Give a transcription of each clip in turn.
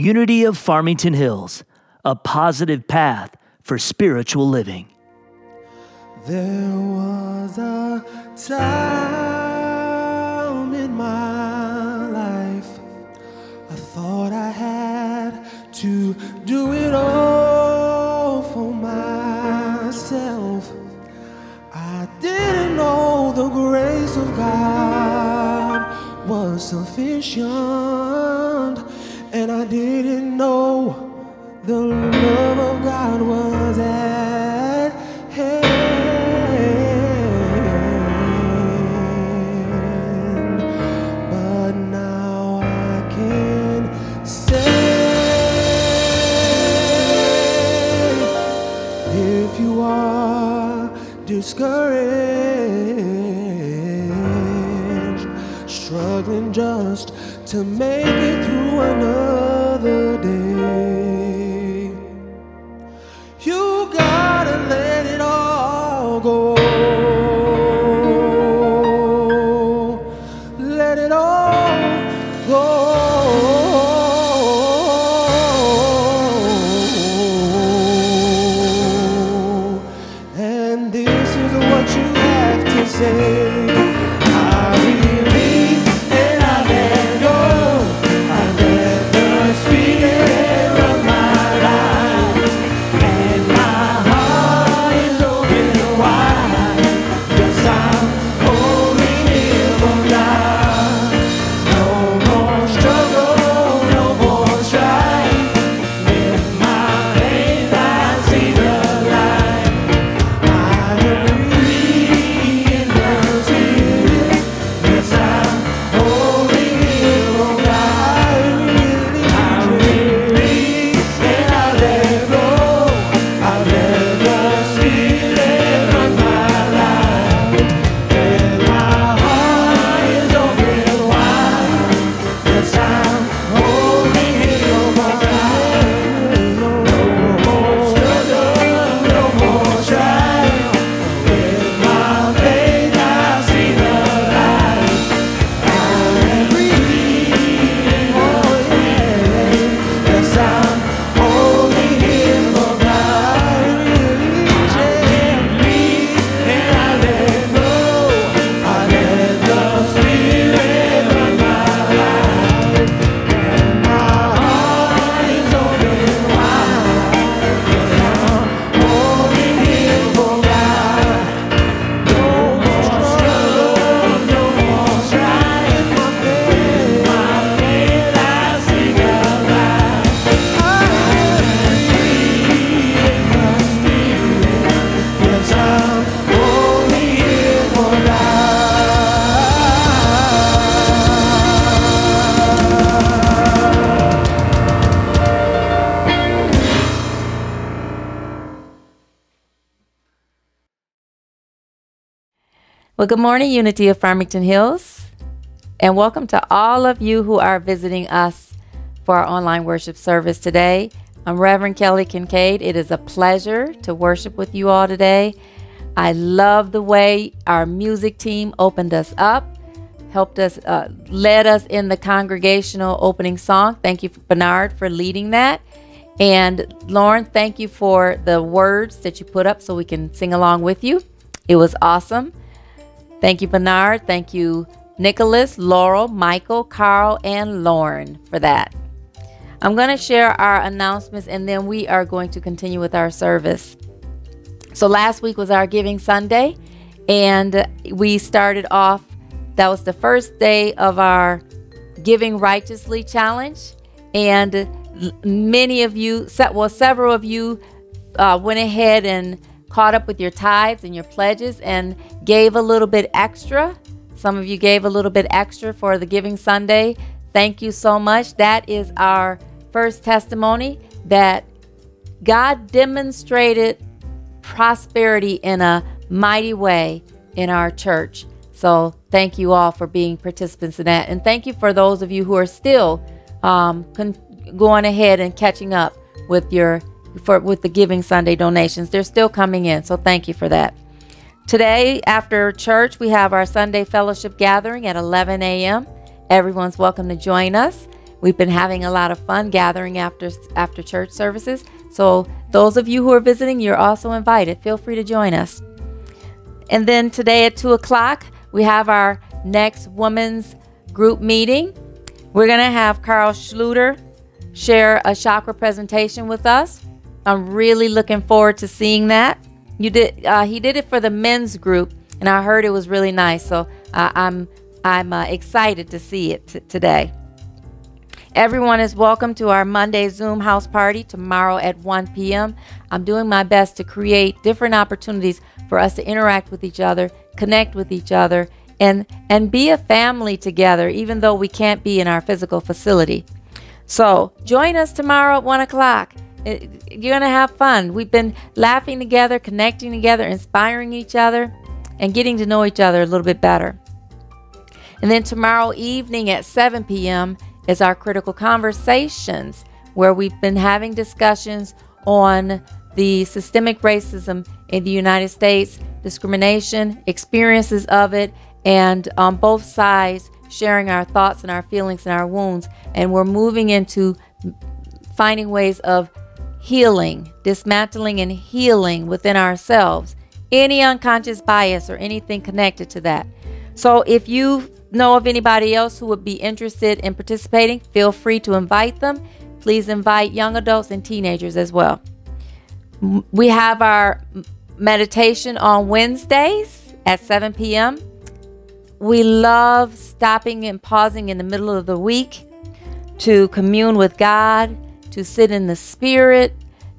Unity of Farmington Hills, a positive path for spiritual living. There was a time in my life I thought I had to do it all for myself. I didn't know the grace of God was sufficient, and I didn't know the love of God was at hand. But now I can say, if you are discouraged, struggling just to make it good morning, Unity of Farmington Hills, and welcome to all of you who are visiting us for our online worship service today. I'm Reverend Kelly Kincaid. It is a pleasure to worship with you all today. I love the way our music team opened us up, helped us, uh, led us in the congregational opening song. Thank you, Bernard, for leading that. And Lauren, thank you for the words that you put up so we can sing along with you. It was awesome. Thank you, Bernard. Thank you, Nicholas, Laurel, Michael, Carl, and Lauren for that. I'm going to share our announcements and then we are going to continue with our service. So, last week was our Giving Sunday, and we started off, that was the first day of our Giving Righteously challenge. And many of you, well, several of you uh, went ahead and caught up with your tithes and your pledges and gave a little bit extra. Some of you gave a little bit extra for the Giving Sunday. Thank you so much. That is our first testimony that God demonstrated prosperity in a mighty way in our church. So thank you all for being participants in that. And thank you for those of you who are still um, con- going ahead and catching up with your for with the Giving Sunday donations. They're still coming in. So thank you for that. Today, after church, we have our Sunday fellowship gathering at 11 a.m. Everyone's welcome to join us. We've been having a lot of fun gathering after after church services. So those of you who are visiting, you're also invited. Feel free to join us. And then today at two o'clock, we have our next women's group meeting. We're gonna have Carl Schluter share a chakra presentation with us. I'm really looking forward to seeing that. You did. Uh, he did it for the men's group, and I heard it was really nice. So uh, I'm I'm uh, excited to see it t- today. Everyone is welcome to our Monday Zoom house party tomorrow at 1 p.m. I'm doing my best to create different opportunities for us to interact with each other, connect with each other, and and be a family together, even though we can't be in our physical facility. So join us tomorrow at one o'clock. You're gonna have fun. We've been laughing together, connecting together, inspiring each other, and getting to know each other a little bit better. And then tomorrow evening at 7 p.m is our critical conversations, where we've been having discussions on the systemic racism in the United States, discrimination, experiences of it, and on both sides sharing our thoughts and our feelings and our wounds. And we're moving into finding ways of healing, dismantling and healing within ourselves any unconscious bias or anything connected to that. So if you know of anybody else who would be interested in participating, feel free to invite them. Please invite young adults and teenagers as well. We have our meditation on Wednesdays at 7 p.m. We love stopping and pausing in the middle of the week to commune with God, to sit in the Spirit,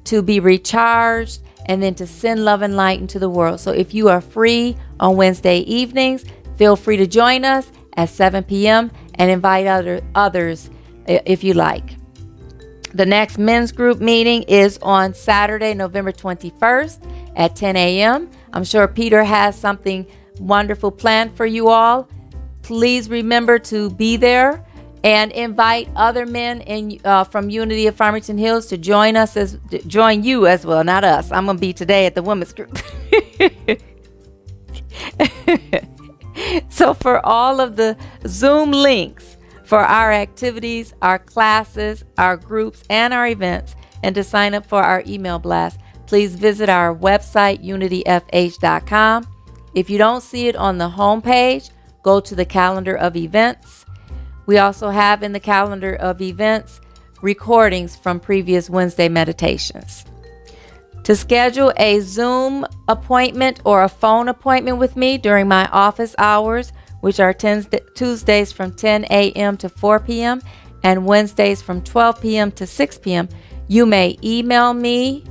to be recharged, and then to send love and light into the world. So if you are free on Wednesday evenings, feel free to join us at 7 p.m. and invite other others uh, if you like. The next men's group meeting is on Saturday, November 21st at 10 a.m. I'm sure Peter has something wonderful planned for you all. Please remember to be there and invite other men in uh, from Unity of Farmington Hills to join us as join you as well, not us. I'm gonna be today at the women's group. so, for all of the Zoom links for our activities, our classes, our groups, and our events, and to sign up for our email blast, please visit our website, unityfh.com. If you don't see it on the home page, go to the calendar of events. We also have in the calendar of events recordings from previous Wednesday meditations. To schedule a Zoom appointment or a phone appointment with me during my office hours, which are Tuesdays from 10 a.m. to 4 p.m. and Wednesdays from 12 p.m. to 6 p.m., you may email me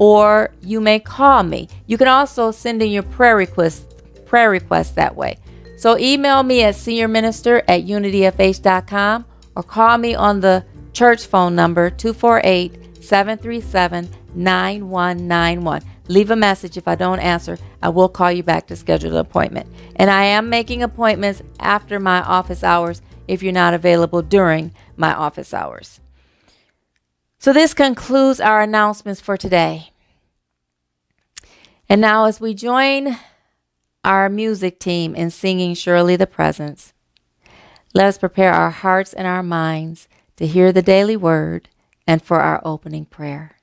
or you may call me. You can also send in your prayer requests prayer requests that way. So email me at seniorminister at unityfh.com or call me on the church phone number 248 737 9191. Leave a message if I don't answer. I will call you back to schedule an appointment. And I am making appointments after my office hours if you're not available during my office hours. So, this concludes our announcements for today. And now, as we join our music team in singing Surely the Presence, let us prepare our hearts and our minds to hear the daily word and for our opening prayer.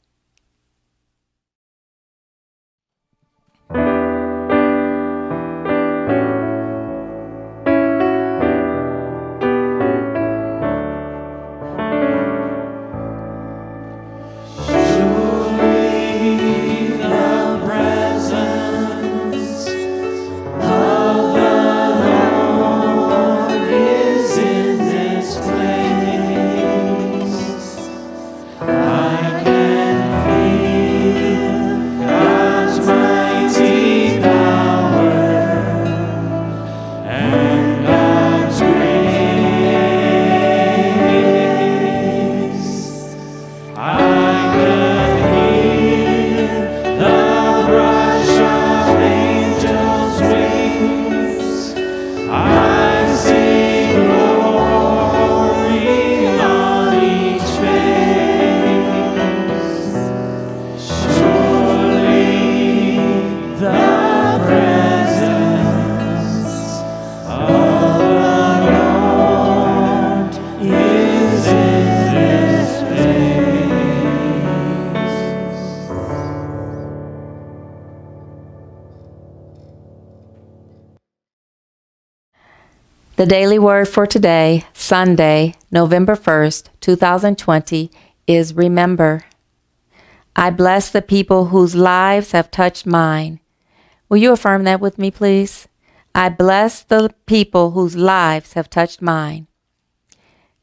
The daily word for today, Sunday, November 1st, 2020, is remember. I bless the people whose lives have touched mine. Will you affirm that with me, please? I bless the people whose lives have touched mine.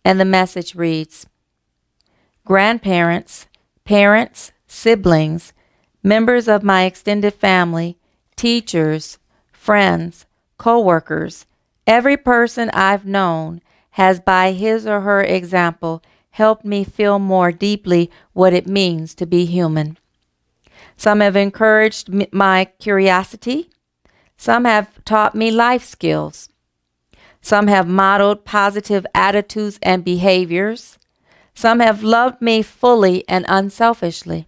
And the message reads Grandparents, parents, siblings, members of my extended family, teachers, friends, co workers, every person I've known has, by his or her example, helped me feel more deeply what it means to be human. Some have encouraged my curiosity. Some have taught me life skills. Some have modeled positive attitudes and behaviors. Some have loved me fully and unselfishly.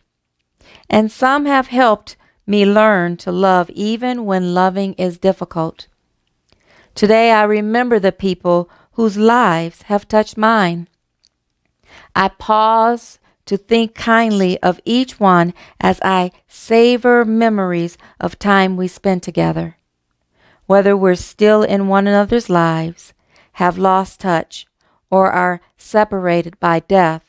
And some have helped me learn to love even when loving is difficult. Today I remember the people whose lives have touched mine. I pause to think kindly of each one as I savor memories of time we spent together. Whether we're still in one another's lives, have lost touch, or are separated by death,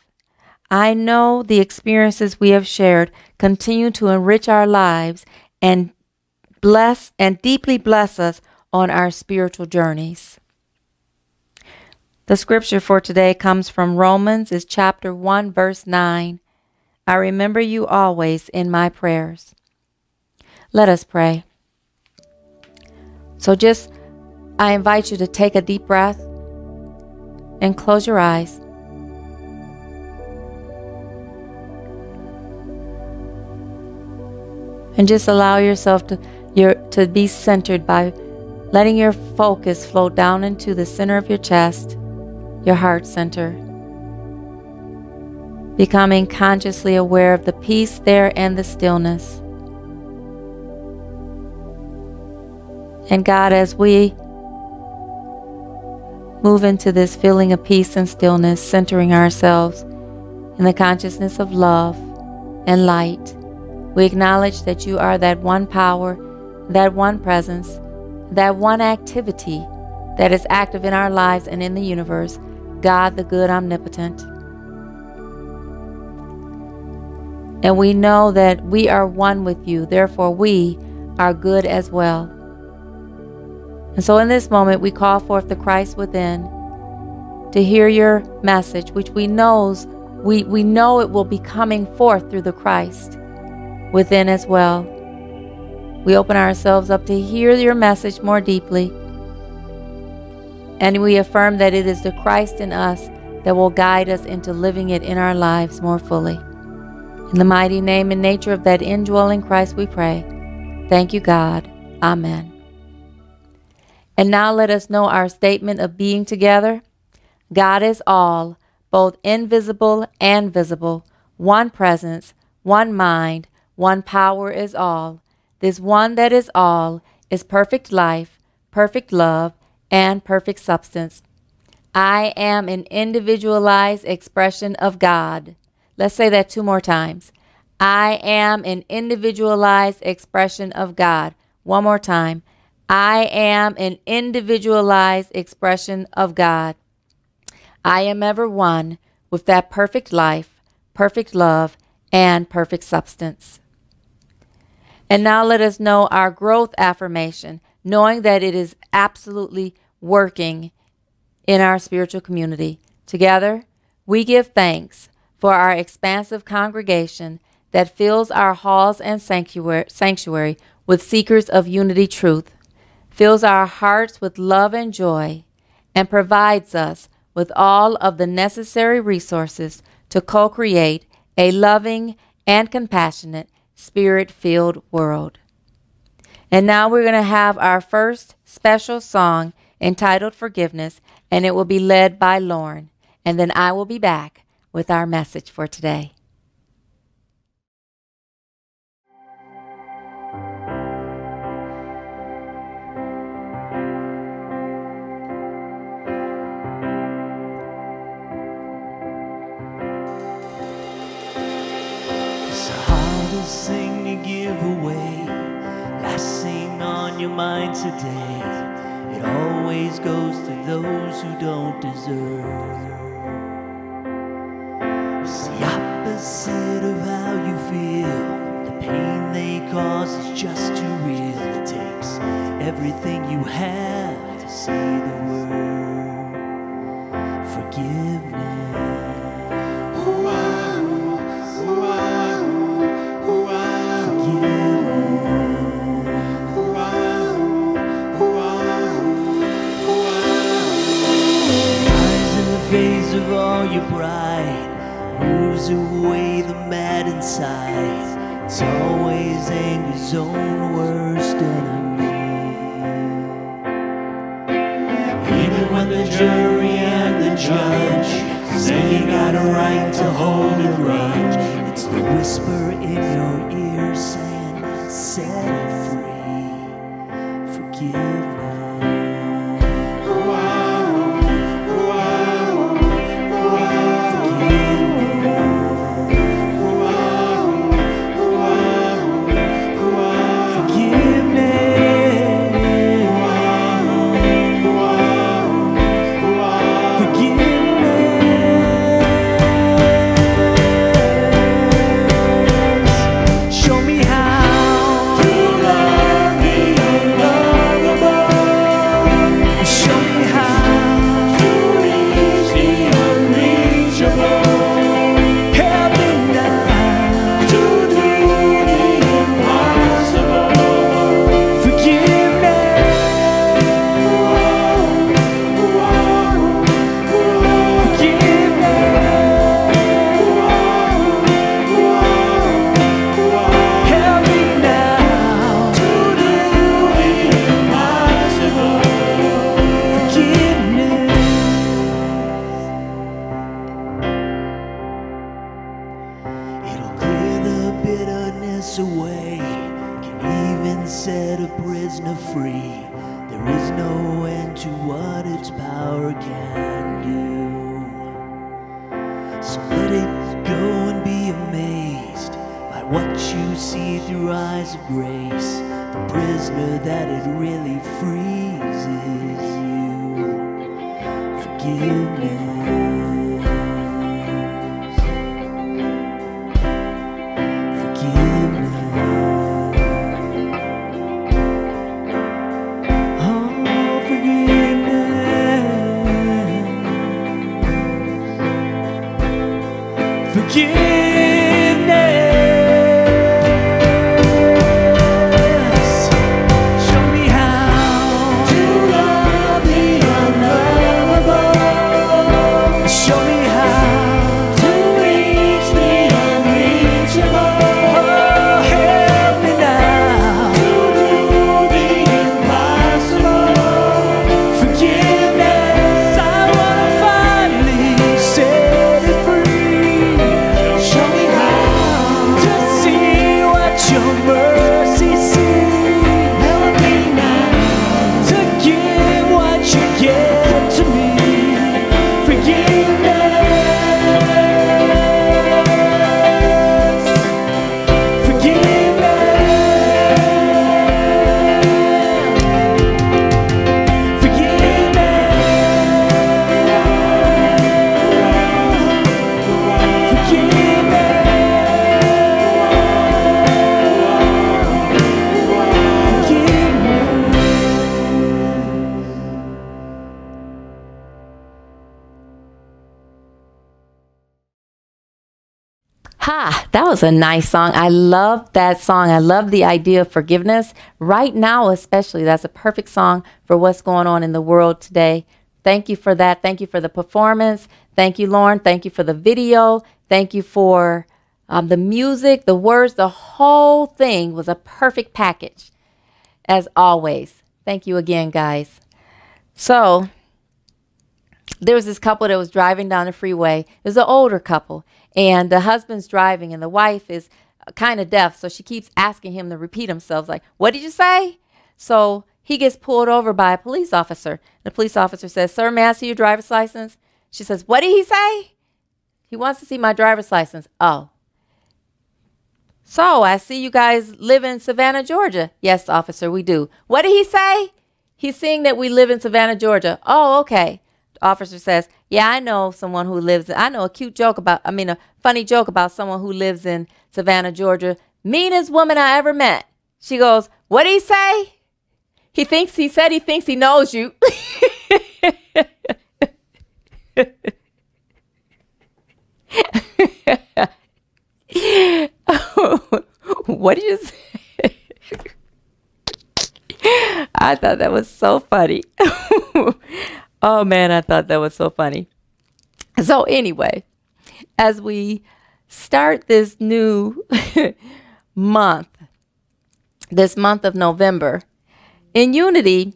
I know the experiences we have shared continue to enrich our lives and bless and deeply bless us on our spiritual journeys. The scripture for today comes from Romans is chapter 1 verse 9. I remember you always in my prayers. Let us pray. So just I invite you to take a deep breath and close your eyes. And just allow yourself to your to be centered by letting your focus flow down into the center of your chest your heart center. Becoming consciously aware of the peace there and the stillness. And God, as we move into this feeling of peace and stillness, centering ourselves in the consciousness of love and light, we acknowledge that you are that one power, that one presence, that one activity that is active in our lives and in the universe God the good omnipotent. And we know that we are one with you, therefore, we are good as well. And so, in this moment, we call forth the Christ within to hear your message, which we knows we, we know it will be coming forth through the Christ within as well. We open ourselves up to hear your message more deeply and we affirm that it is the Christ in us that will guide us into living it in our lives more fully. In the mighty name and nature of that indwelling Christ we pray. Thank you, God. Amen. And now let us know our statement of being together. God is all, both invisible and visible, one presence, one mind, one power is all. This one that is all is perfect life, perfect love, and perfect substance. I am an individualized expression of God. Let's say that two more times. I am an individualized expression of God. One more time. I am an individualized expression of God. I am ever one with that perfect life, perfect love, and perfect substance. And now let us know our growth affirmation, knowing that it is absolutely working in our spiritual community. Together, we give thanks for our expansive congregation that fills our halls and sanctuary, with seekers of unity truth, fills our hearts with love and joy, and provides us with all of the necessary resources to co create a loving and compassionate, spirit filled world. And now we're going to have our first special song entitled Forgiveness, and it will be led by Lauren. And then I will be back with our message for today. Your mind today. It always goes to those who don't deserve. It's the opposite of how you feel. The pain they cause is just too real. It takes everything you have to say that was a nice song. I love that song. I love the idea of forgiveness. Right now, especially, that's a perfect song for what's going on in the world today. Thank you for that. Thank you for the performance. Thank you, Lauren. Thank you for the video. Thank you for um, the music, the words. The whole thing was a perfect package, as always. Thank you again, guys. So, there was this couple that was driving down the freeway. It was an older couple, and the husband's driving, and the wife is uh, kind of deaf, so she keeps asking him to repeat himself, like, "What did you say?" So he gets pulled over by a police officer. The police officer says, "Sir, may I see your driver's license?" She says, "What did he say?" He wants to see my driver's license. Oh. So I see you guys live in Savannah, Georgia. Yes, officer, we do. What did he say? he's seeing that we live in Savannah, Georgia. Oh, okay. Officer says, Yeah, I know someone who lives, In, I know a cute joke about, I mean, a funny joke about someone who lives in Savannah, Georgia. Meanest woman I ever met. She goes, What'd he say? He thinks, he said he thinks he knows you. what did you say? I thought that was so funny. oh man, I thought that was so funny. So, anyway, as we start this new month, this month of November, in unity,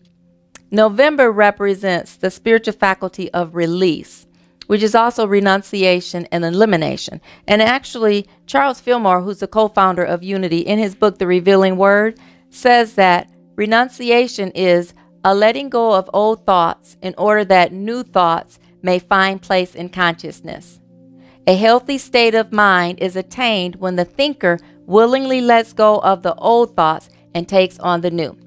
November represents the spiritual faculty of release, which is also renunciation and elimination. And actually, Charles Fillmore, who's the co founder of Unity, in his book, The Revealing Word, says that renunciation is a letting go of old thoughts in order that new thoughts may find place in consciousness. A healthy state of mind is attained when the thinker willingly lets go of the old thoughts and takes on the new.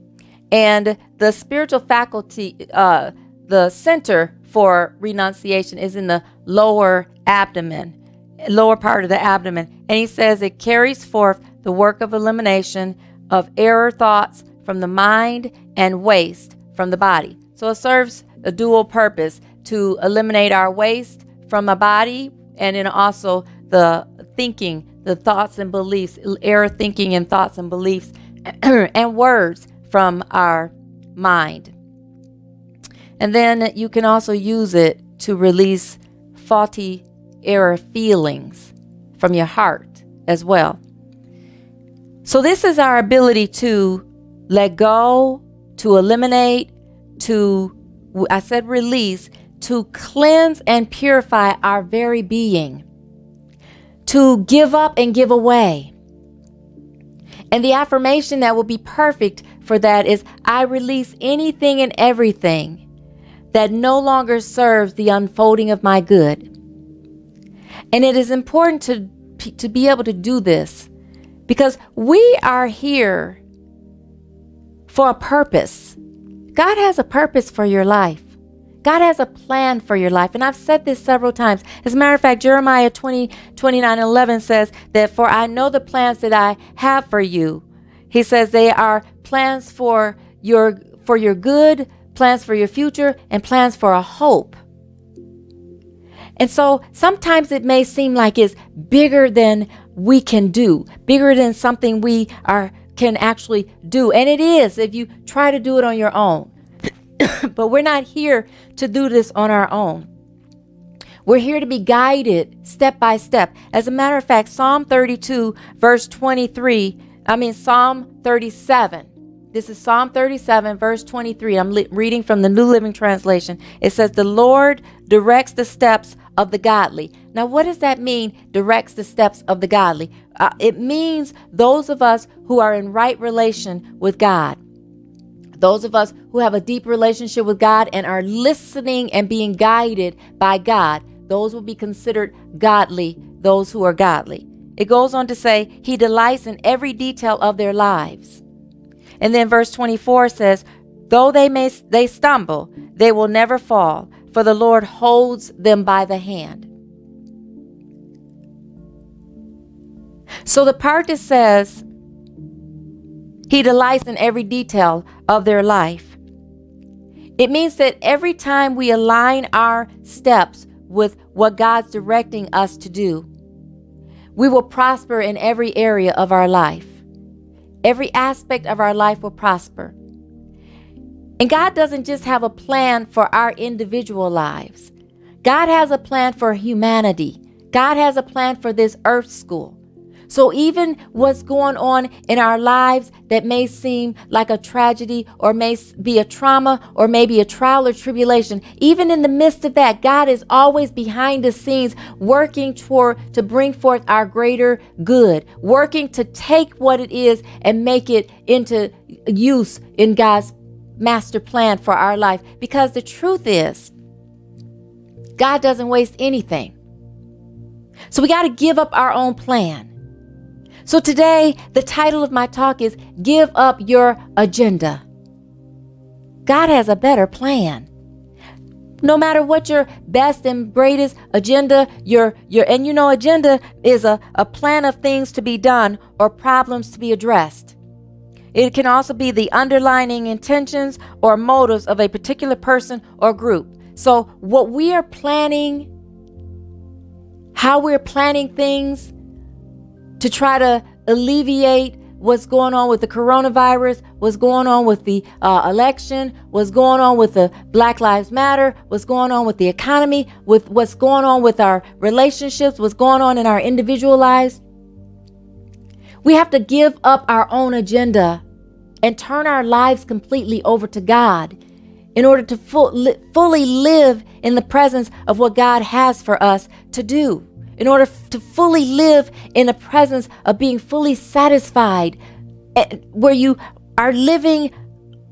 And the spiritual faculty, uh, the center for renunciation is in the lower abdomen, lower part of the abdomen. And he says it carries forth the work of elimination of error thoughts from the mind and waste from the body. So it serves a dual purpose to eliminate our waste from the body and then also the thinking, the thoughts and beliefs, error thinking and thoughts and beliefs and words from our mind. And then you can also use it to release faulty error feelings from your heart as well. So, this is our ability to let go, to eliminate, to, I said release, to cleanse and purify our very being, to give up and give away. And the affirmation that will be perfect for that is I release anything and everything that no longer serves the unfolding of my good. And it is important to, to be able to do this because we are here for a purpose. God has a purpose for your life. God has a plan for your life. And I've said this several times. As a matter of fact, Jeremiah 20, 29 11 says that for I know the plans that I have for you. He says they are plans for your for your good, plans for your future, and plans for a hope. And so sometimes it may seem like it's bigger than we can do, bigger than something we are can actually do. And it is if you try to do it on your own. but we're not here to do this on our own. We're here to be guided step by step. As a matter of fact, Psalm 32, verse 23, I mean, Psalm 37. This is Psalm 37, verse 23. I'm li- reading from the New Living Translation. It says, The Lord directs the steps of the godly. Now, what does that mean, directs the steps of the godly? Uh, it means those of us who are in right relation with God. Those of us who have a deep relationship with God and are listening and being guided by God, those will be considered godly, those who are godly. It goes on to say, He delights in every detail of their lives. And then verse 24 says, Though they may they stumble, they will never fall, for the Lord holds them by the hand. So the part that says, he delights in every detail of their life. It means that every time we align our steps with what God's directing us to do, we will prosper in every area of our life. Every aspect of our life will prosper. And God doesn't just have a plan for our individual lives, God has a plan for humanity. God has a plan for this earth school. So, even what's going on in our lives that may seem like a tragedy or may be a trauma or maybe a trial or tribulation, even in the midst of that, God is always behind the scenes working toward to bring forth our greater good, working to take what it is and make it into use in God's master plan for our life. Because the truth is, God doesn't waste anything. So we got to give up our own plan. So today, the title of my talk is Give Up Your Agenda. God has a better plan. No matter what your best and greatest agenda, your your and you know agenda is a, a plan of things to be done or problems to be addressed. It can also be the underlying intentions or motives of a particular person or group. So what we are planning, how we're planning things to try to alleviate what's going on with the coronavirus, what's going on with the uh, election, what's going on with the Black Lives Matter, what's going on with the economy, with what's going on with our relationships, what's going on in our individual lives. We have to give up our own agenda and turn our lives completely over to God in order to li- fully live in the presence of what God has for us to do in order to fully live in the presence of being fully satisfied, eh, where you are living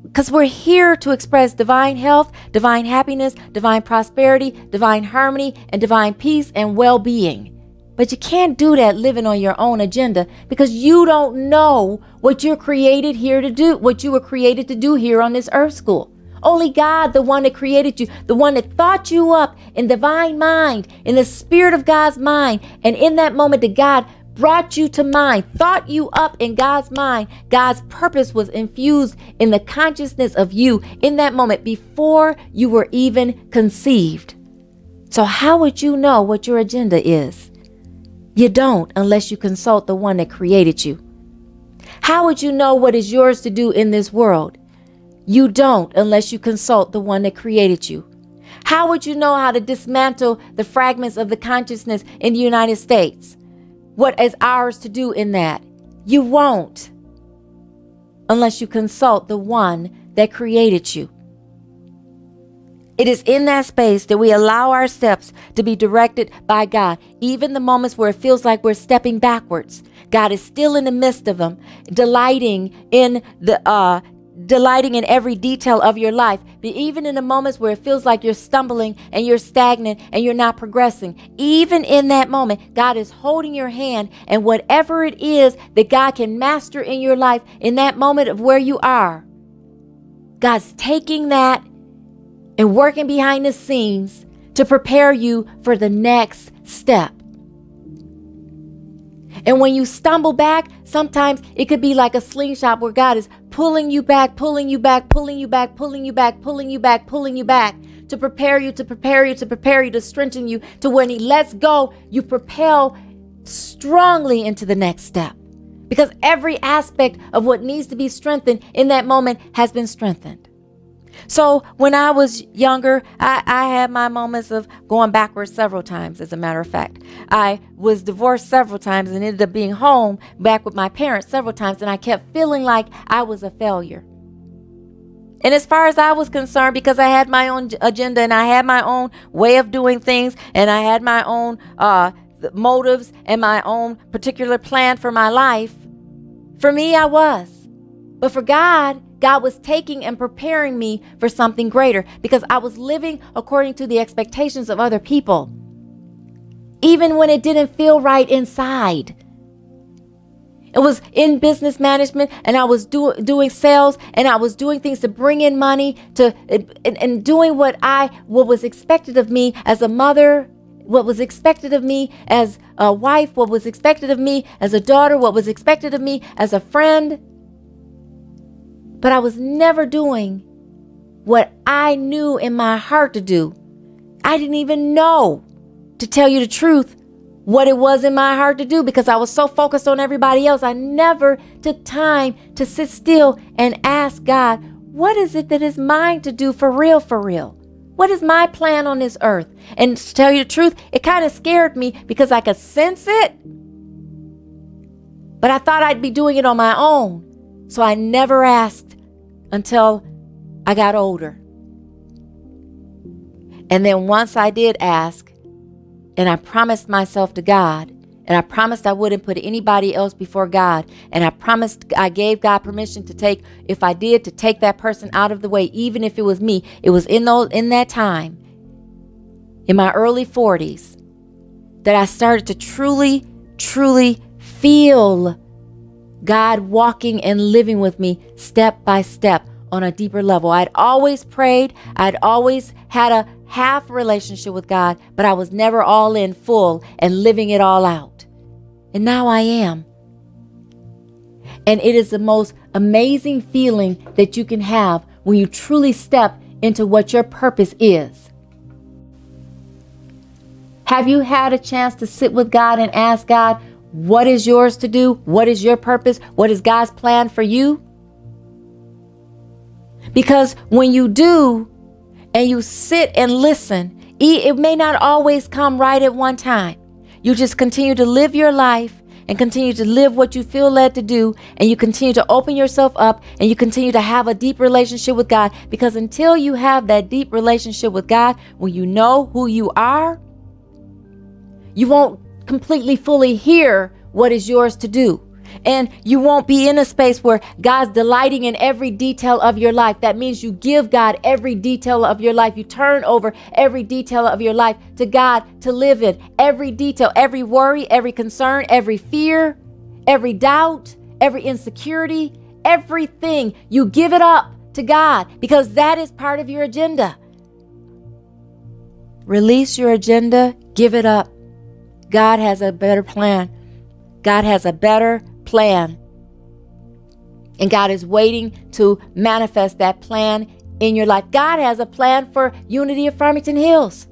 because we're here to express divine health, divine happiness, divine prosperity, divine harmony, and divine peace and well being. But you can't do that living on your own agenda because you don't know what you're created here to do, what you were created to do here on this earth school. Only God, the one that created you, the one that thought you up in divine mind, in the spirit of God's mind. And in that moment that God brought you to mind, thought you up in God's mind, God's purpose was infused in the consciousness of you in that moment before you were even conceived. So, how would you know what your agenda is? You don't unless you consult the one that created you. How would you know what is yours to do in this world? You don't unless you consult the one that created you. How would you know how to dismantle the fragments of the consciousness in the United States? What is ours to do in that? You won't unless you consult the one that created you. It is in that space that we allow our steps to be directed by God, even the moments where it feels like we're stepping backwards. God is still in the midst of them, delighting in the uh, delighting in every detail of your life, but even in the moments where it feels like you're stumbling and you're stagnant and you're not progressing, even in that moment, God is holding your hand, and whatever it is that God can master in your life in that moment of where you are, God's taking that and working behind the scenes to prepare you for the next step. And when you stumble back, sometimes it could be like a slingshot where God is pulling you back, pulling you back, pulling you back, pulling you back, pulling you back, pulling you back to prepare you, to prepare you, to prepare you, to strengthen you, to when He lets go, you propel strongly into the next step. Because every aspect of what needs to be strengthened in that moment has been strengthened. So when I was younger, I, I, had my moments of going backwards several times, as a matter of fact. I was divorced several times and ended up being home back with my parents several times, and I kept feeling like I was a failure. And as far as I was concerned, because I had my own agenda and I had my own way of doing things, and I had my own uh, motives and my own particular plan for my life, for me, I was. But for God, God was taking and preparing me for something greater because I was living according to the expectations of other people, even when it didn't feel right inside. It was in business management and I was do, doing sales and I was doing things to bring in money to and, and doing what I what was expected of me as a mother, what was expected of me as a wife, what was expected of me as a daughter, what was expected of me as a friend. But I was never doing what I knew in my heart to do. I didn't even know, to tell you the truth, what it was in my heart to do because I was so focused on everybody else. I never took time to sit still and ask God, what is it that is mine to do for real, for real? What is my plan on this earth? And to tell you the truth, it kind of scared me because I could sense it. But I thought I'd be doing it on my own. So I never asked until I got older. And then once I did ask, and I promised myself to God, and I promised I wouldn't put anybody else before God, and I promised I gave God permission to take, if I did, to take that person out of the way, even if it was me. It was in those in that time, in my early 40s, that I started to truly, truly feel God walking and living with me step by step on a deeper level. I'd always prayed, I'd always had a half relationship with God, but I was never all in full and living it all out. And now I am. And it is the most amazing feeling that you can have when you truly step into what your purpose is. Have you had a chance to sit with God and ask God, what is yours to do? What is your purpose? What is God's plan for you? Because when you do and you sit and listen, it may not always come right at one time. You just continue to live your life and continue to live what you feel led to do, and you continue to open yourself up and you continue to have a deep relationship with God. Because until you have that deep relationship with God, when you know who you are, you won't completely fully hear what is yours to do. And you won't be in a space where God's delighting in every detail of your life. That means you give God every detail of your life. You turn over every detail of your life to God to live in. Every detail, every worry, every concern, every fear, every doubt, every insecurity, everything. You give it up to God because that is part of your agenda. Release your agenda, give it up. God has a better plan. God has a better plan. And God is waiting to manifest that plan in your life. God has a plan for Unity of Farmington Hills.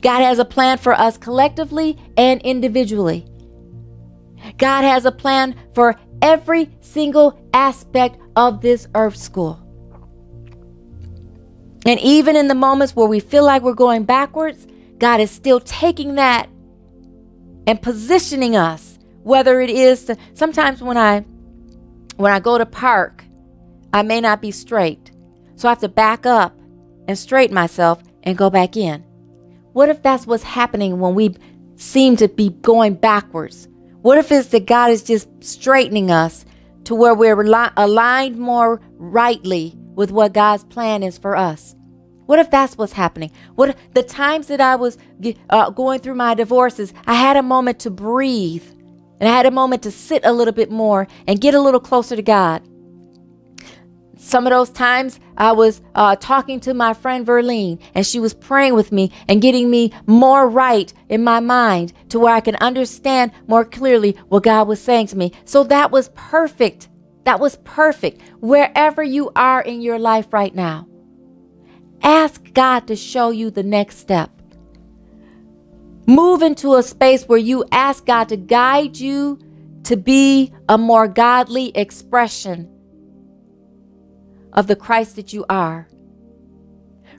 God has a plan for us collectively and individually. God has a plan for every single aspect of this earth school. And even in the moments where we feel like we're going backwards, God is still taking that and positioning us whether it is to, sometimes when I when I go to park, I may not be straight. So I have to back up and straighten myself and go back in. What if that's what's happening when we seem to be going backwards? What if it's that God is just straightening us to where we're aligned more rightly with what God's plan is for us? What if that's what's happening? What the times that I was uh, going through my divorces, I had a moment to breathe and I had a moment to sit a little bit more and get a little closer to God. Some of those times I was uh, talking to my friend Verlene, and she was praying with me and getting me more right in my mind to where I can understand more clearly what God was saying to me. So that was perfect. That was perfect. Wherever you are in your life right now, Ask God to show you the next step. Move into a space where you ask God to guide you to be a more godly expression of the Christ that you are.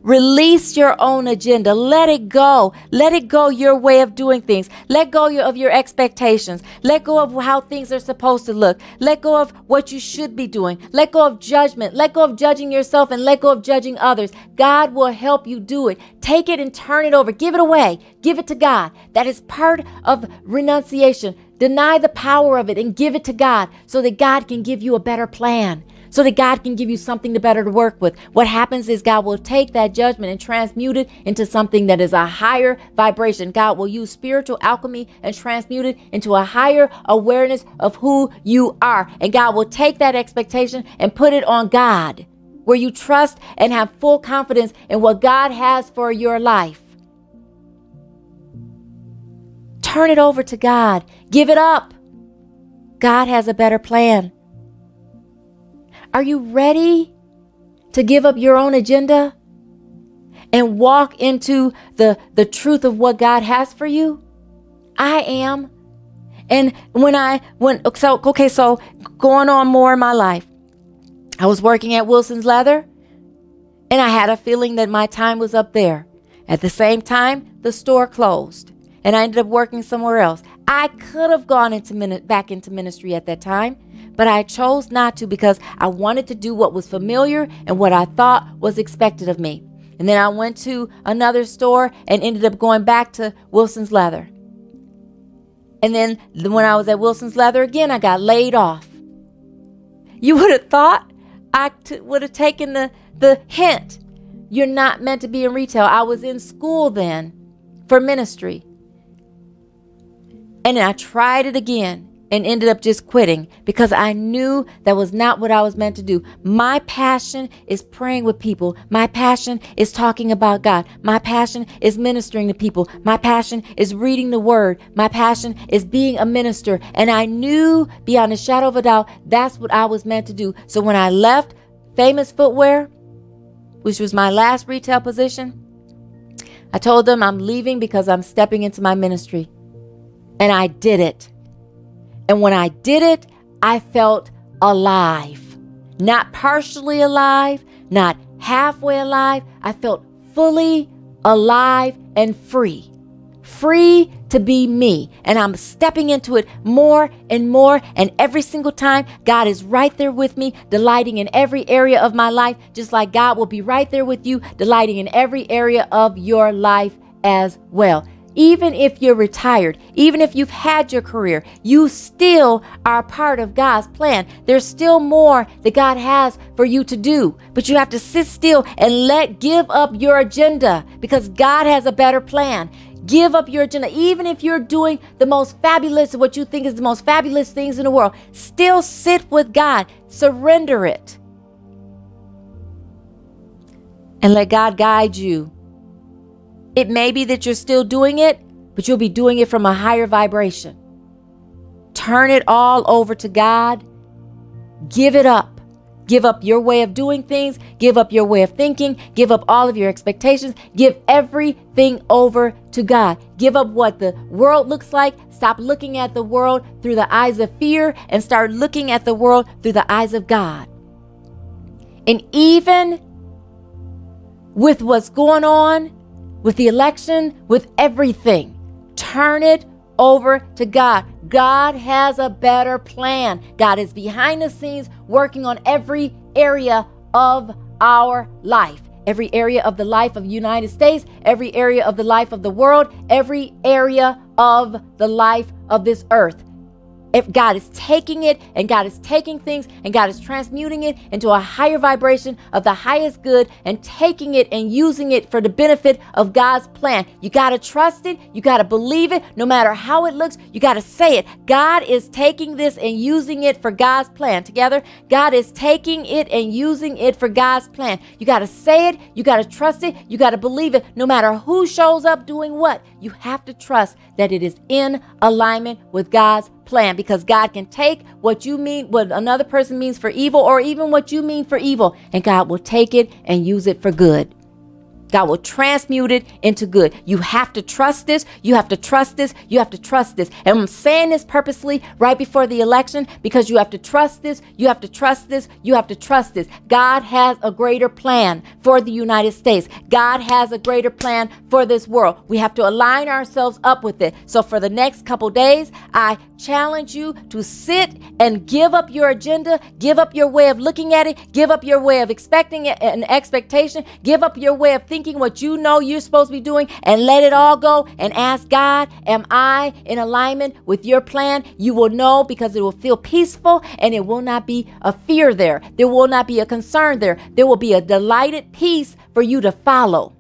Release your own agenda. Let it go. Let it go your way of doing things. Let go of your expectations. Let go of how things are supposed to look. Let go of what you should be doing. Let go of judgment. Let go of judging yourself and let go of judging others. God will help you do it. Take it and turn it over. Give it away. Give it to God. That is part of renunciation. Deny the power of it and give it to God so that God can give you a better plan so that God can give you something to better to work with. What happens is God will take that judgment and transmute it into something that is a higher vibration. God will use spiritual alchemy and transmute it into a higher awareness of who you are. And God will take that expectation and put it on God, where you trust and have full confidence in what God has for your life. Turn it over to God. Give it up. God has a better plan. Are you ready to give up your own agenda and walk into the, the truth of what God has for you? I am. And when I went, so, okay, so going on more in my life, I was working at Wilson's Leather and I had a feeling that my time was up there. At the same time, the store closed and I ended up working somewhere else. I could have gone into back into ministry at that time, but I chose not to because I wanted to do what was familiar and what I thought was expected of me. And then I went to another store and ended up going back to Wilson's Leather. And then when I was at Wilson's Leather again, I got laid off. You would have thought I t- would have taken the, the hint. You're not meant to be in retail. I was in school then for ministry. And I tried it again and ended up just quitting because I knew that was not what I was meant to do. My passion is praying with people. My passion is talking about God. My passion is ministering to people. My passion is reading the word. My passion is being a minister. And I knew beyond a shadow of a doubt that's what I was meant to do. So when I left Famous Footwear, which was my last retail position, I told them I'm leaving because I'm stepping into my ministry. And I did it. And when I did it, I felt alive. Not partially alive, not halfway alive. I felt fully alive and free. Free to be me. And I'm stepping into it more and more. And every single time, God is right there with me, delighting in every area of my life, just like God will be right there with you, delighting in every area of your life as well. Even if you're retired, even if you've had your career, you still are part of God's plan. There's still more that God has for you to do, but you have to sit still and let give up your agenda because God has a better plan. Give up your agenda. Even if you're doing the most fabulous, what you think is the most fabulous things in the world, still sit with God. Surrender it. And let God guide you it may be that you're still doing it, but you'll be doing it from a higher vibration. Turn it all over to God. Give it up. Give up your way of doing things. Give up your way of thinking. Give up all of your expectations. Give everything over to God. Give up what the world looks like. Stop looking at the world through the eyes of fear and start looking at the world through the eyes of God. And even with what's going on with the election, with everything. Turn it over to God. God has a better plan. God is behind the scenes working on every area of our life. Every area of the life of the United States, every area of the life of the world, every area of the life of this earth if God is taking it and God is taking things and God is transmuting it into a higher vibration of the highest good and taking it and using it for the benefit of God's plan. You got to trust it. You got to believe it no matter how it looks. You got to say it. God is taking this and using it for God's plan. Together, God is taking it and using it for God's plan. You got to say it. You got to trust it. You got to believe it no matter who shows up doing what. You have to trust that it is in alignment with God's plan because God can take what you mean, what another person means for evil, or even what you mean for evil, and God will take it and use it for good. God will transmute it into good. You have to trust this. You have to trust this. You have to trust this. And I'm saying this purposely right before the election because you have to trust this. You have to trust this. You have to trust this. God has a greater plan for the United States. God has a greater plan for this world. We have to align ourselves up with it. So for the next couple days, I challenge you to sit and give up your agenda, give up your way of looking at it, give up your way of expecting it, an expectation, give up your way of thinking thinking what you know you're supposed to be doing and let it all go and ask God, Am I in alignment with your plan? You will know because it will feel peaceful and it will not be a fear there. There will not be a concern there. There will be a delighted peace for you to follow.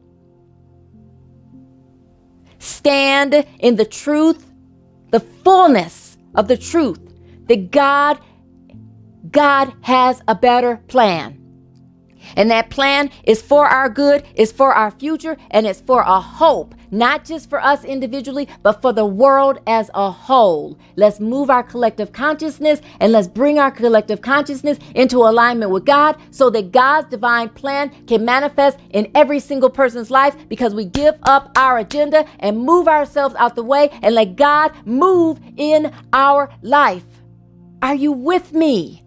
Stand in the truth, the fullness of the truth that God God has a better plan. And that plan is for our good, is for our future, and it's for a hope, not just for us individually, but for the world as a whole. Let's move our collective consciousness and let's bring our collective consciousness into alignment with God so that God's divine plan can manifest in every single person's life because we give up our agenda and move ourselves out the way and let God move in our life. Are you with me?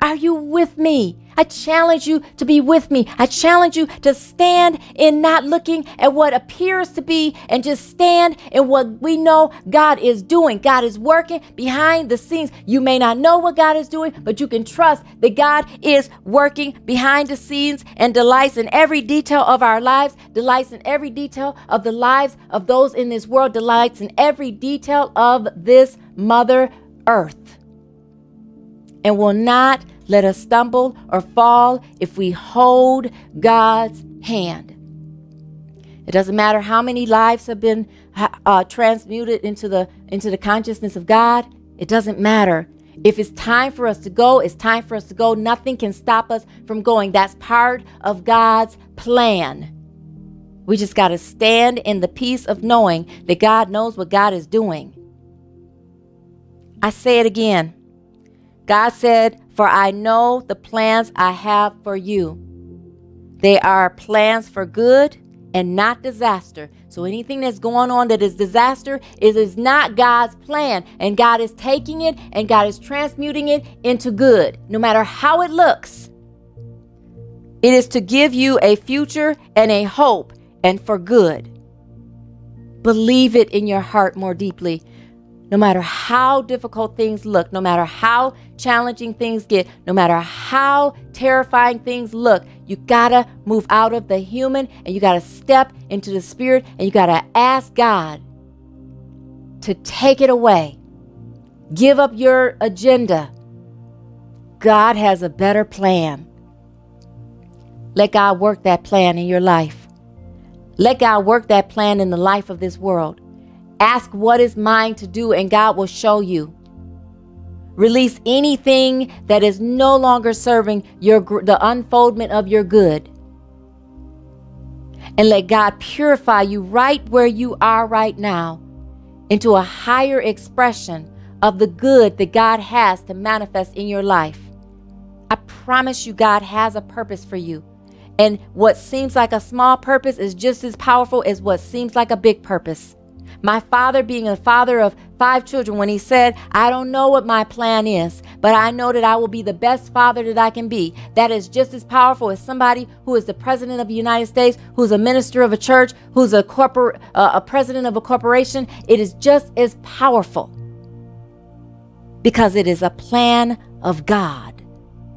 Are you with me? I challenge you to be with me. I challenge you to stand in not looking at what appears to be and just stand in what we know God is doing. God is working behind the scenes. You may not know what God is doing, but you can trust that God is working behind the scenes and delights in every detail of our lives, delights in every detail of the lives of those in this world, delights in every detail of this Mother Earth. And will not let us stumble or fall if we hold God's hand. It doesn't matter how many lives have been uh, transmuted into the into the consciousness of God. It doesn't matter. If it's time for us to go, it's time for us to go. Nothing can stop us from going. That's part of God's plan. We just got to stand in the peace of knowing that God knows what God is doing. I say it again. God said, For I know the plans I have for you. They are plans for good and not disaster. So anything that's going on that is disaster is, is not God's plan. And God is taking it and God is transmuting it into good, no matter how it looks. It is to give you a future and a hope and for good. Believe it in your heart more deeply no matter how difficult things look, no matter how challenging things get, no matter how terrifying things look, you gotta move out of the human and you gotta step into the spirit and you gotta ask God to take it away. Give up your agenda. God has a better plan. Let God work that plan in your life. Let God work that plan in the life of this world. Ask what is mine to do, and God will show you. Release anything that is no longer serving your the unfoldment of your good. And let God purify you right where you are right now into a higher expression of the good that God has to manifest in your life. I promise you, God has a purpose for you. And what seems like a small purpose is just as powerful as what seems like a big purpose. My father, being a father of five children, when he said, I don't know what my plan is, but I know that I will be the best father that I can be. That is just as powerful as somebody who is the president of the United States, who's a minister of a church, who's a corporate, uh, a president of a corporation. It is just as powerful because it is a plan of God.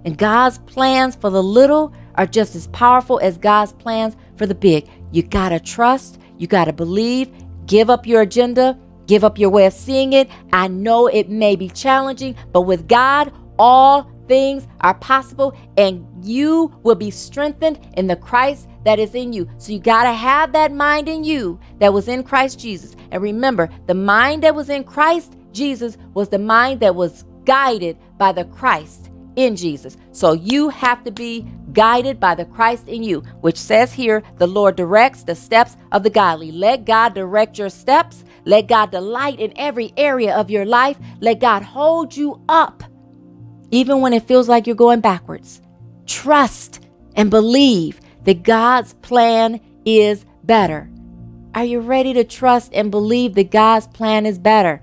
And God's plans for the little are just as powerful as God's plans for the big. You got to trust, you got to believe, Give up your agenda, give up your way of seeing it. I know it may be challenging, but with God, all things are possible and you will be strengthened in the Christ that is in you. So you got to have that mind in you that was in Christ Jesus. And remember, the mind that was in Christ Jesus was the mind that was guided by the Christ in Jesus. So you have to be guided by the Christ in you, which says here, the Lord directs the steps of the godly. Let God direct your steps. Let God delight in every area of your life. Let God hold you up, even when it feels like you're going backwards. Trust and believe that God's plan is better. Are you ready to trust and believe that God's plan is better?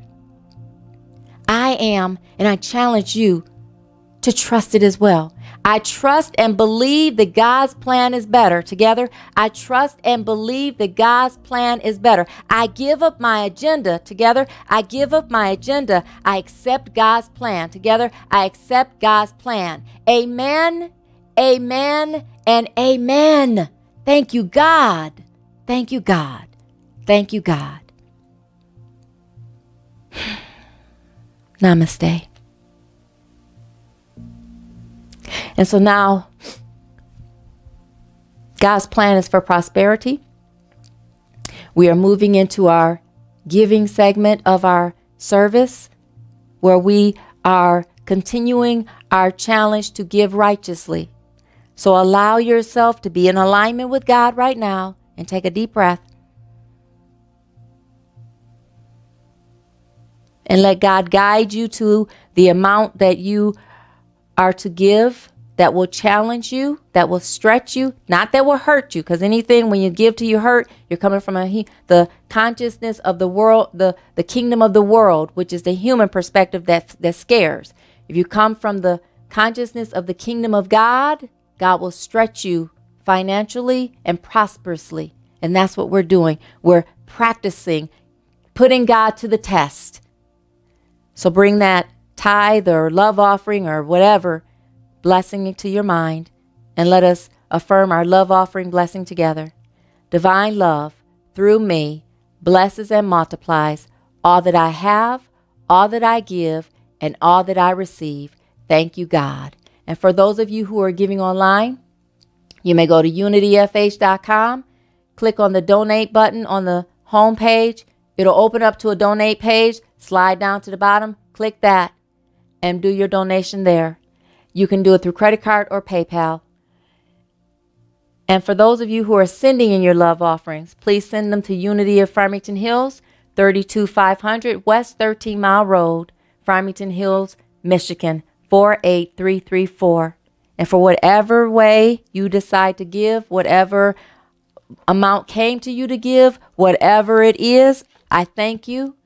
I am, and I challenge you to trust it as well. I trust and believe that God's plan is better. Together, I trust and believe that God's plan is better. I give up my agenda. Together, I give up my agenda. I accept God's plan. Together, I accept God's plan. Amen, amen, and amen. Thank you, God. Thank you, God. Thank you, God. Namaste. And so now God's plan is for prosperity. We are moving into our giving segment of our service where we are continuing our challenge to give righteously. So allow yourself to be in alignment with God right now and take a deep breath. And let God guide you to the amount that you are to give that will challenge you, that will stretch you, not that will hurt you, because anything when you give to you hurt, you're coming from a the consciousness of the world, the the kingdom of the world, which is the human perspective that that scares. If you come from the consciousness of the kingdom of God, God will stretch you financially and prosperously. And that's what we're doing. We're practicing putting God to the test. So bring that tithe or love offering or whatever blessing to your mind, and let us affirm our love offering blessing together. Divine love, through me, blesses and multiplies all that I have, all that I give, and all that I receive. Thank you, God. And for those of you who are giving online, you may go to unityfh.com, click on the donate button on the home page. It'll open up to a donate page, slide down to the bottom, click that and do your donation there. You can do it through credit card or PayPal. And for those of you who are sending in your love offerings, please send them to Unity of Farmington Hills, 32500 West 13 Mile Road, Farmington Hills, Michigan, 48334. And for whatever way you decide to give, whatever amount came to you to give, whatever it is, I thank you.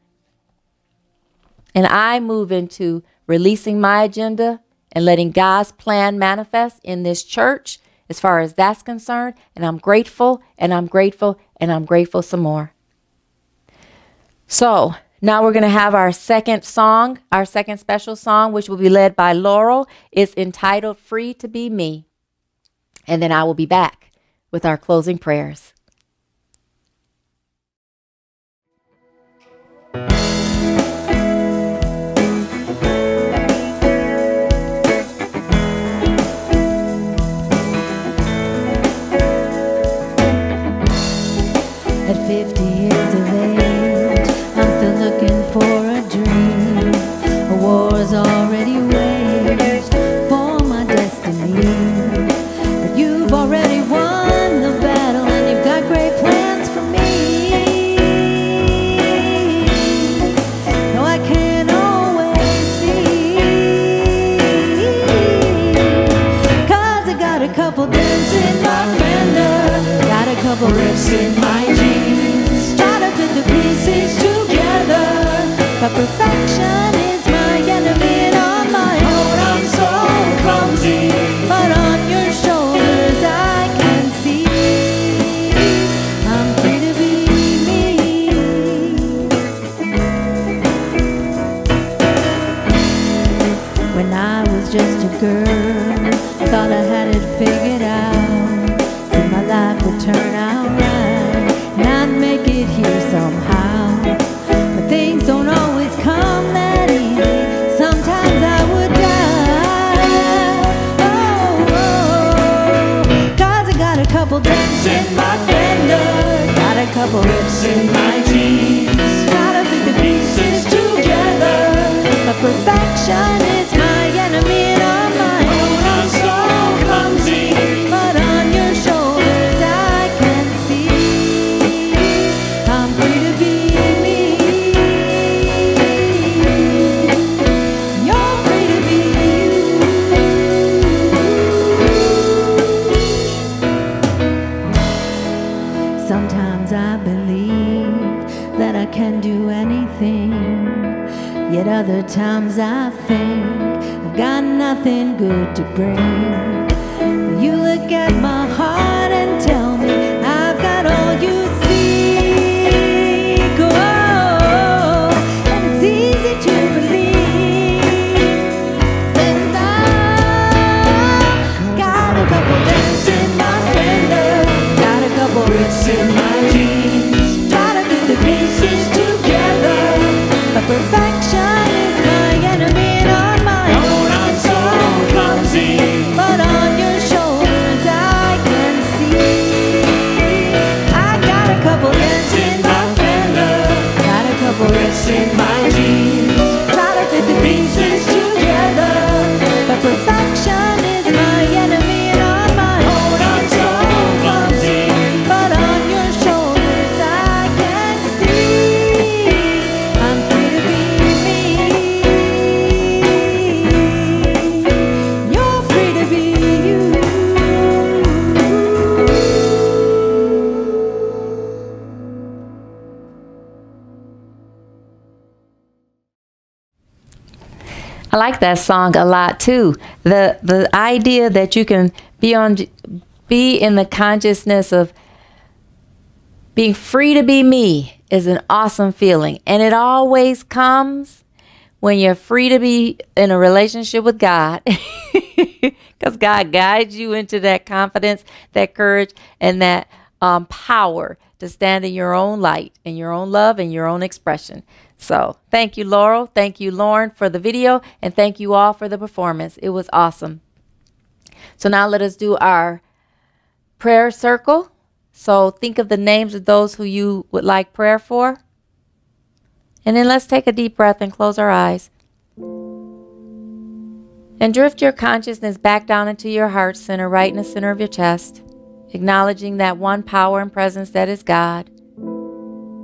And I move into releasing my agenda and letting God's plan manifest in this church as far as that's concerned. And I'm grateful and I'm grateful and I'm grateful some more. So now we're going to have our second song, our second special song, which will be led by Laurel. It's entitled Free to Be Me. And then I will be back with our closing prayers. At 50 years of age, I'm still looking for a dream. A war's already waged for my destiny. But you've already won the battle and you've got great plans for me. Though I can't always see. Cause I got a couple dents in my fender, got a couple rips in my jeans. But perfection couple rips in my jeans. Gotta put the pieces together. But perfection Sometimes I believe that I can do anything. Yet other times I think I've got nothing good to bring. Like that song a lot too. The the idea that you can be on be in the consciousness of being free to be me is an awesome feeling. And it always comes when you're free to be in a relationship with God. Because God guides you into that confidence, that courage, and that um, power to stand in your own light, in your own love, and your own expression. So thank you, Laurel. Thank you, Lauren, for the video. And thank you all for the performance. It was awesome. So now let us do our prayer circle. So think of the names of those who you would like prayer for. And then let's take a deep breath and close our eyes. And drift your consciousness back down into your heart center, right in the center of your chest, acknowledging that one power and presence that is God.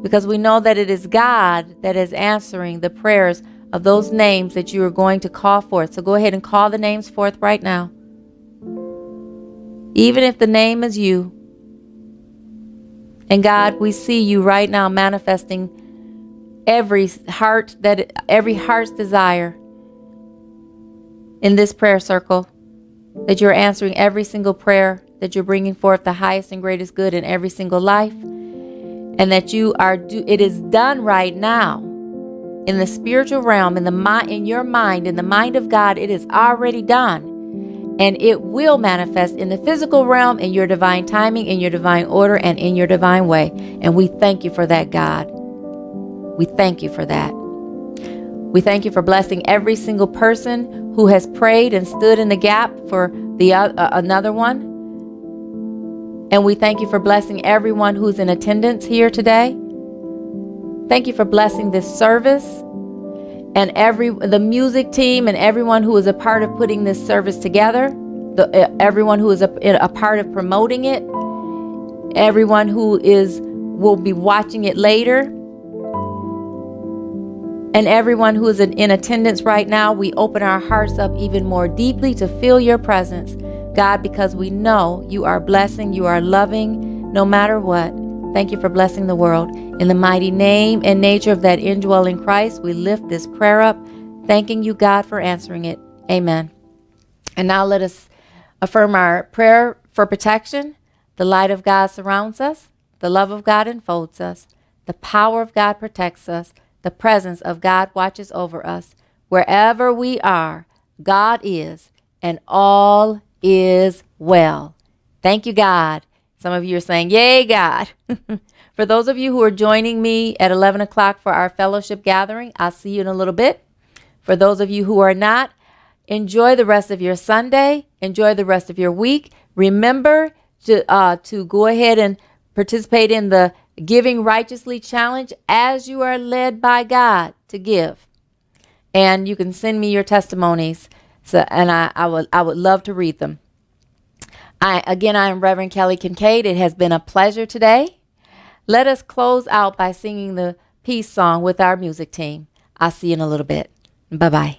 Because we know that it is God that is answering the prayers of those names that you are going to call forth. So go ahead and call the names forth right now. Even if the name is you. And God, we see you right now manifesting every heart that every heart's desire in this prayer circle. That you're answering every single prayer, that you're bringing forth the highest and greatest good in every single life, and that you are do it is done right now in the spiritual realm, in the mind, in your mind, in the mind of God, it is already done. And it will manifest in the physical realm in your divine timing, in your divine order, and in your divine way. And we thank you for that, God. We thank you for that. We thank you for blessing every single person who has prayed and stood in the gap for the uh, another one. And we thank you for blessing everyone who's in attendance here today. Thank you for blessing this service and every the music team and everyone who is a part of putting this service together. The, uh, everyone who is a, a part of promoting it. Everyone who is will be watching it later. And everyone who is in attendance right now, we open our hearts up even more deeply to feel your presence, God, because we know you are blessing, you are loving, no matter what. Thank you for blessing the world. In the mighty name and nature of that indwelling Christ, we lift this prayer up, thanking you, God, for answering it. Amen. And now let us affirm our prayer for protection. The light of God surrounds us, the love of God enfolds us, the power of God protects us, the presence of God watches over us. Wherever we are, God is, and all is well. Thank you, God. Some of you are saying, Yay, God. for those of you who are joining me at 11 o'clock for our fellowship gathering, I'll see you in a little bit. For those of you who are not, enjoy the rest of your Sunday, enjoy the rest of your week. Remember to, uh, to go ahead and participate in the Giving Righteously Challenge as you are led by God to give. And you can send me your testimonies. So, and I, I would I would love to read them. I, again, I am Reverend Kelly Kincaid. It has been a pleasure today. Let us close out by singing the peace song with our music team. I'll see you in a little bit. Bye bye.